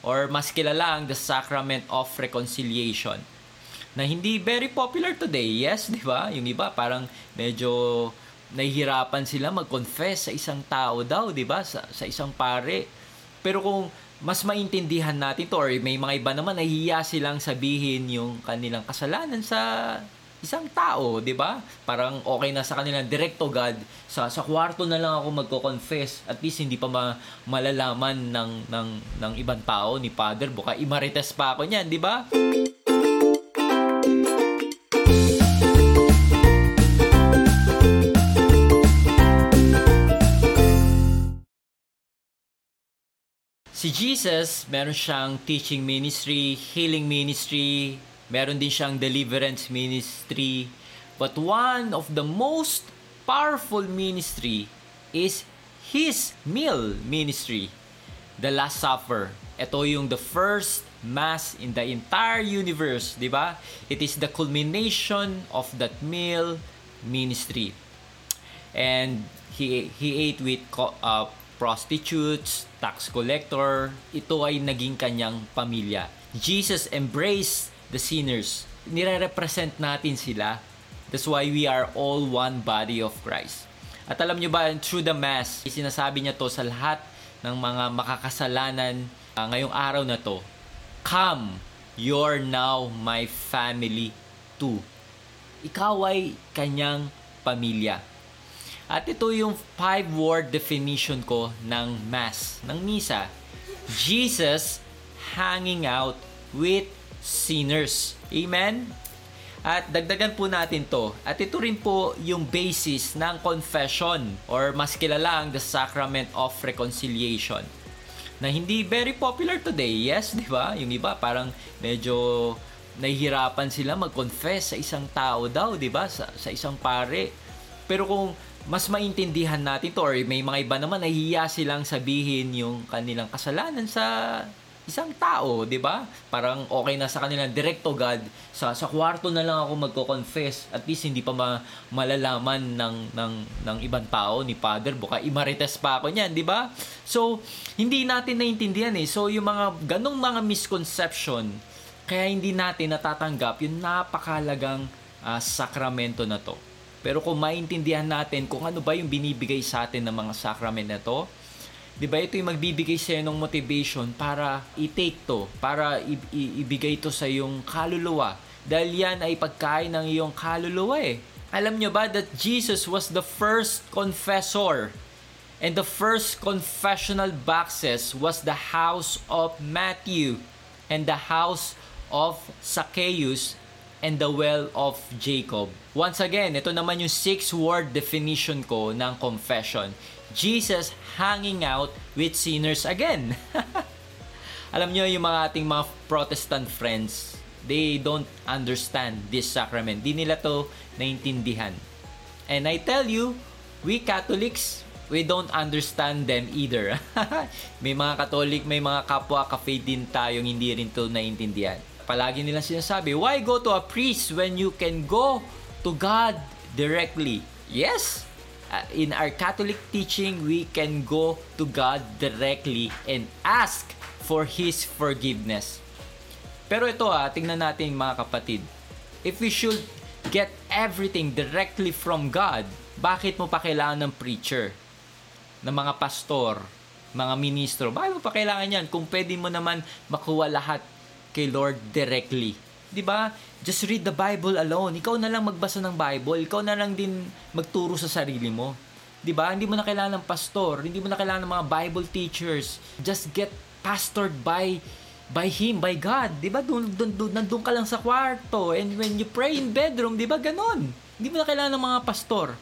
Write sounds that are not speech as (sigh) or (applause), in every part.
or mas kilala ang the Sacrament of Reconciliation na hindi very popular today. Yes, di ba? Yung iba parang medyo nahihirapan sila mag-confess sa isang tao daw, di ba? Sa, sa isang pare. Pero kung mas maintindihan natin to or may mga iba naman nahihiya silang sabihin yung kanilang kasalanan sa isang tao, 'di ba? Parang okay na sa kanila direct God. Sa sa kwarto na lang ako magko-confess. At least hindi pa ma, malalaman ng ng ng ibang tao ni Father. Buka imarites pa ako niyan, 'di ba? Si Jesus, meron siyang teaching ministry, healing ministry, meron din siyang deliverance ministry. But one of the most powerful ministry is his meal ministry, the Last Supper. Ito yung the first mass in the entire universe, di ba? It is the culmination of that meal ministry. And he he ate with uh, prostitutes, tax collector, ito ay naging kanyang pamilya. Jesus embraced the sinners. Nire-represent natin sila. That's why we are all one body of Christ. At alam nyo ba, through the Mass, sinasabi niya to sa lahat ng mga makakasalanan uh, ngayong araw na to, Come, you're now my family too. Ikaw ay kanyang pamilya. At ito yung five-word definition ko ng Mass, ng Misa. Jesus hanging out with sinners. Amen? At dagdagan po natin to. At ito rin po yung basis ng confession or mas kilala ang the Sacrament of Reconciliation na hindi very popular today. Yes, di ba? Yung iba parang medyo nahihirapan sila mag-confess sa isang tao daw, di ba? Sa, sa isang pare. Pero kung mas maintindihan natin to or may mga iba naman nahihiya silang sabihin yung kanilang kasalanan sa isang tao, 'di ba? Parang okay na sa kanila direct to God. Sa sa kwarto na lang ako magko-confess. At least hindi pa ma, malalaman ng ng ng ibang tao ni Father. Buka imarites pa ako niyan, 'di ba? So, hindi natin naiintindihan eh. So, yung mga ganong mga misconception kaya hindi natin natatanggap yung napakalagang uh, sakramento na to. Pero kung maintindihan natin kung ano ba yung binibigay sa atin ng mga sacrament na to, di ba ito yung magbibigay sa ng motivation para i-take to, para i- i- ibigay to sa yung kaluluwa. Dahil yan ay pagkain ng iyong kaluluwa eh. Alam nyo ba that Jesus was the first confessor and the first confessional boxes was the house of Matthew and the house of Zacchaeus and the well of Jacob. Once again, ito naman yung six-word definition ko ng confession. Jesus hanging out with sinners again. (laughs) Alam nyo, yung mga ating mga Protestant friends, they don't understand this sacrament. Di nila to naintindihan. And I tell you, we Catholics, we don't understand them either. (laughs) may mga Catholic, may mga kapwa ka-faith din tayong hindi rin to naintindihan palagi nilang sinasabi, why go to a priest when you can go to God directly? Yes, uh, in our Catholic teaching, we can go to God directly and ask for His forgiveness. Pero ito ah, tingnan natin mga kapatid. If we should get everything directly from God, bakit mo pa kailangan ng preacher? Ng mga pastor, mga ministro? Bakit mo pa kailangan yan? Kung pwede mo naman makuha lahat kay Lord directly. 'Di ba? Just read the Bible alone. Ikaw na lang magbasa ng Bible. Ikaw na lang din magturo sa sarili mo. 'Di ba? Hindi mo na kailangan ng pastor, hindi mo na kailangan ng mga Bible teachers. Just get pastored by by him, by God. 'Di ba? Doon doon nandoon ka lang sa kwarto and when you pray in bedroom, 'di ba? Ganon. Hindi mo na kailangan ng mga pastor.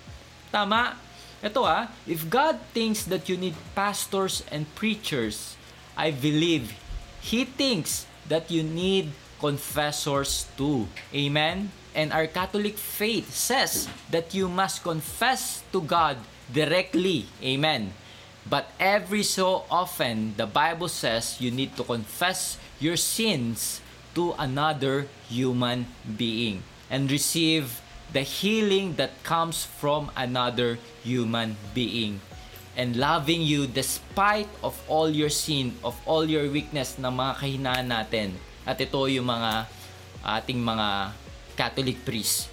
Tama? Ito ah, if God thinks that you need pastors and preachers, I believe He thinks that you need confessors too. Amen? And our Catholic faith says that you must confess to God directly. Amen. But every so often, the Bible says you need to confess your sins to another human being and receive the healing that comes from another human being. And loving you despite of all your sin, of all your weakness na mga kahinaan natin. At ito yung mga ating mga Catholic priests.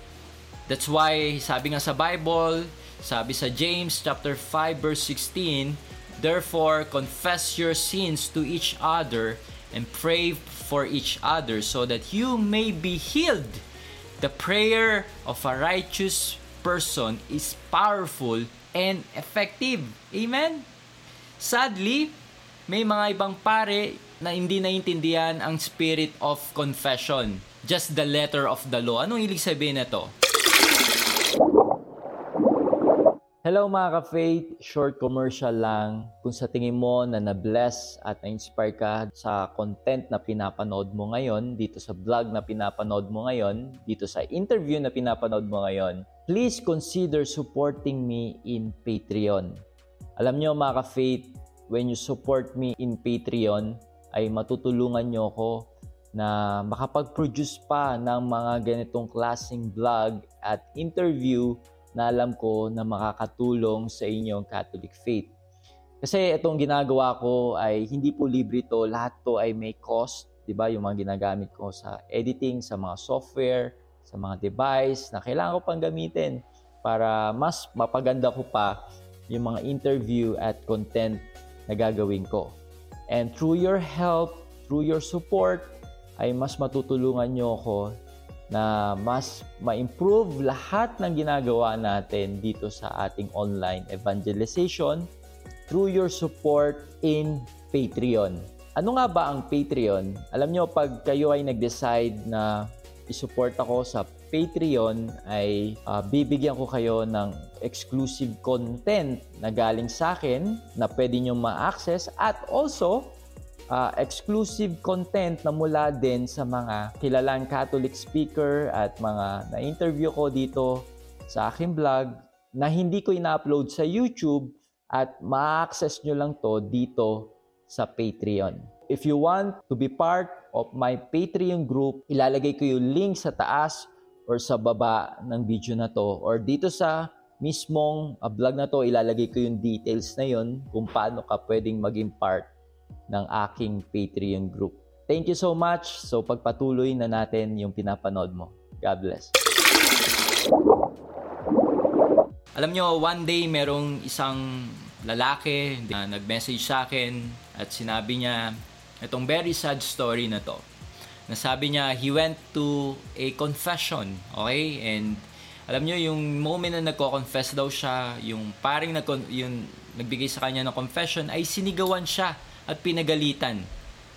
That's why sabi nga sa Bible, sabi sa James chapter 5 verse 16, Therefore confess your sins to each other and pray for each other so that you may be healed. The prayer of a righteous person is powerful and effective. Amen? Sadly, may mga ibang pare na hindi naintindihan ang spirit of confession. Just the letter of the law. Anong ibig sabihin na to? Hello mga ka-faith, short commercial lang. Kung sa tingin mo na na-bless at na-inspire ka sa content na pinapanood mo ngayon, dito sa vlog na pinapanood mo ngayon, dito sa interview na pinapanood mo ngayon, please consider supporting me in Patreon. Alam nyo mga ka-faith, when you support me in Patreon, ay matutulungan nyo ako na makapag-produce pa ng mga ganitong klaseng vlog at interview na alam ko na makakatulong sa inyong Catholic faith. Kasi itong ginagawa ko ay hindi po libre to, lahat to ay may cost, 'di ba? Yung mga ginagamit ko sa editing, sa mga software, sa mga device na kailangan ko pang gamitin para mas mapaganda ko pa yung mga interview at content na gagawin ko. And through your help, through your support, ay mas matutulungan nyo ako na mas ma-improve lahat ng ginagawa natin dito sa ating online evangelization through your support in Patreon. Ano nga ba ang Patreon? Alam nyo, pag kayo ay nag-decide na isupport ako sa Patreon, ay uh, bibigyan ko kayo ng exclusive content na galing sa akin na pwede nyo ma-access at also uh, exclusive content na mula din sa mga kilalang Catholic speaker at mga na-interview ko dito sa aking vlog na hindi ko ina-upload sa YouTube at ma-access nyo lang to dito sa Patreon. If you want to be part of my Patreon group, ilalagay ko yung link sa taas or sa baba ng video na to or dito sa mismong uh, vlog na to, ilalagay ko yung details na yon kung paano ka pwedeng maging part ng aking Patreon group. Thank you so much. So pagpatuloy na natin yung pinapanood mo. God bless. Alam nyo, one day merong isang lalaki na nag-message sa akin at sinabi niya itong very sad story na to. Nasabi niya, he went to a confession, okay? And alam nyo, yung moment na nagko-confess daw siya, yung paring nag yung nagbigay sa kanya ng confession, ay sinigawan siya at pinagalitan.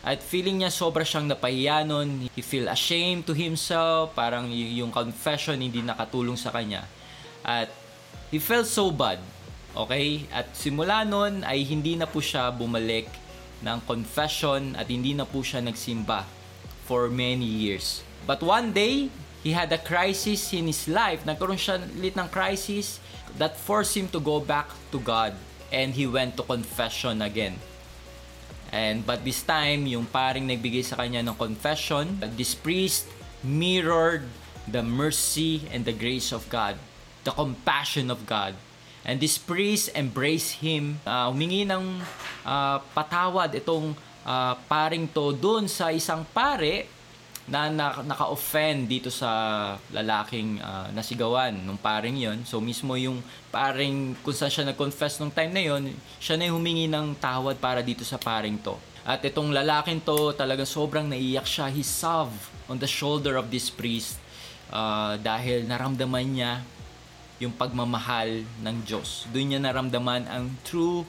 At feeling niya sobra siyang napahiya nun. He feel ashamed to himself. Parang yung confession hindi nakatulong sa kanya. At he felt so bad. Okay? At simula nun ay hindi na po siya bumalik ng confession at hindi na po siya nagsimba for many years. But one day, he had a crisis in his life. Nagkaroon siya lit ng crisis that forced him to go back to God. And he went to confession again. And but this time, yung paring nagbigay sa kanya ng confession, this priest mirrored the mercy and the grace of God, the compassion of God. And this priest embraced him, uh, humingi ng uh, patawad itong uh, paring to doon sa isang pare na, na naka-offend dito sa lalaking uh, nasigawan nung paring yon So mismo yung paring kung saan siya nag-confess nung time na yon siya na humingi ng tawad para dito sa paring to. At itong lalaking to talaga sobrang naiyak siya. He sobbed on the shoulder of this priest uh, dahil naramdaman niya yung pagmamahal ng Diyos. Doon niya naramdaman ang true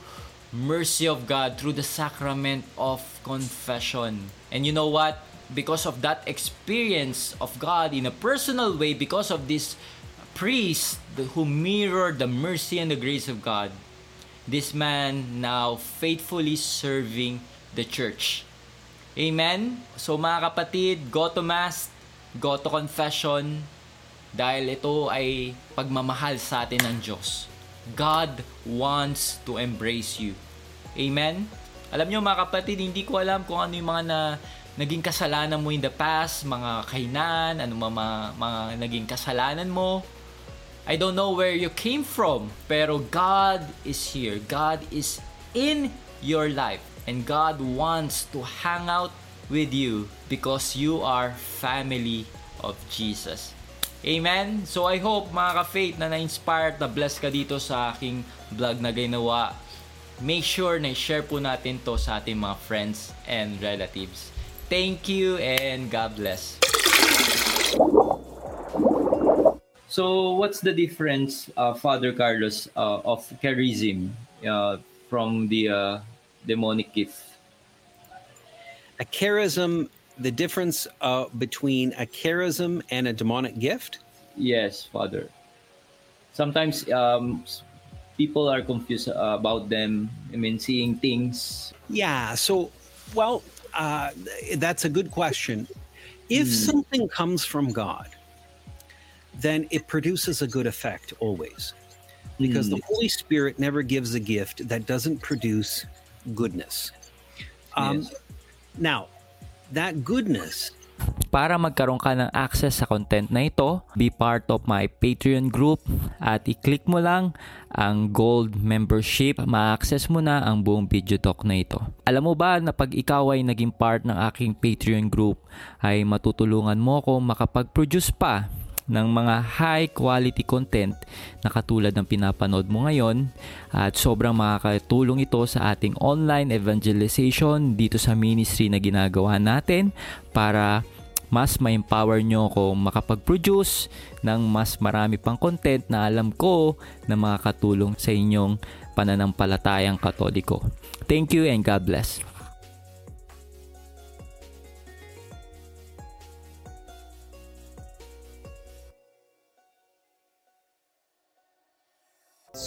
mercy of God through the sacrament of confession. And you know what? Because of that experience of God in a personal way, because of this priest who mirrored the mercy and the grace of God, this man now faithfully serving the church. Amen? So mga kapatid, go to Mass, go to confession, dahil ito ay pagmamahal sa atin ng Diyos. God wants to embrace you. Amen? Alam nyo mga kapatid, hindi ko alam kung ano yung mga na naging kasalanan mo in the past, mga kainan, ano mga, mga, naging kasalanan mo. I don't know where you came from, pero God is here. God is in your life. And God wants to hang out with you because you are family of Jesus. Amen? So I hope mga ka-faith na na-inspired, na blessed ka dito sa aking vlog na ginawa. Make sure na share po natin to sa ating mga friends and relatives. Thank you and God bless. So what's the difference, uh, Father Carlos, uh, of charism uh, from the uh, demonic gift? A charism the difference uh, between a charism and a demonic gift? Yes, Father. Sometimes um, people are confused about them. I mean, seeing things. Yeah. So, well, uh, that's a good question. If mm. something comes from God, then it produces a good effect always. Because mm. the Holy Spirit never gives a gift that doesn't produce goodness. Um, yes. Now, that goodness. Para magkaroon ka ng access sa content na ito, be part of my Patreon group at i-click mo lang ang gold membership, ma-access mo na ang buong video talk na ito. Alam mo ba na pag ikaw ay naging part ng aking Patreon group ay matutulungan mo ko makapag-produce pa ng mga high quality content na katulad ng pinapanood mo ngayon at sobrang makakatulong ito sa ating online evangelization dito sa ministry na ginagawa natin para mas ma-empower nyo ako makapag-produce ng mas marami pang content na alam ko na makakatulong sa inyong pananampalatayang katoliko. Thank you and God bless.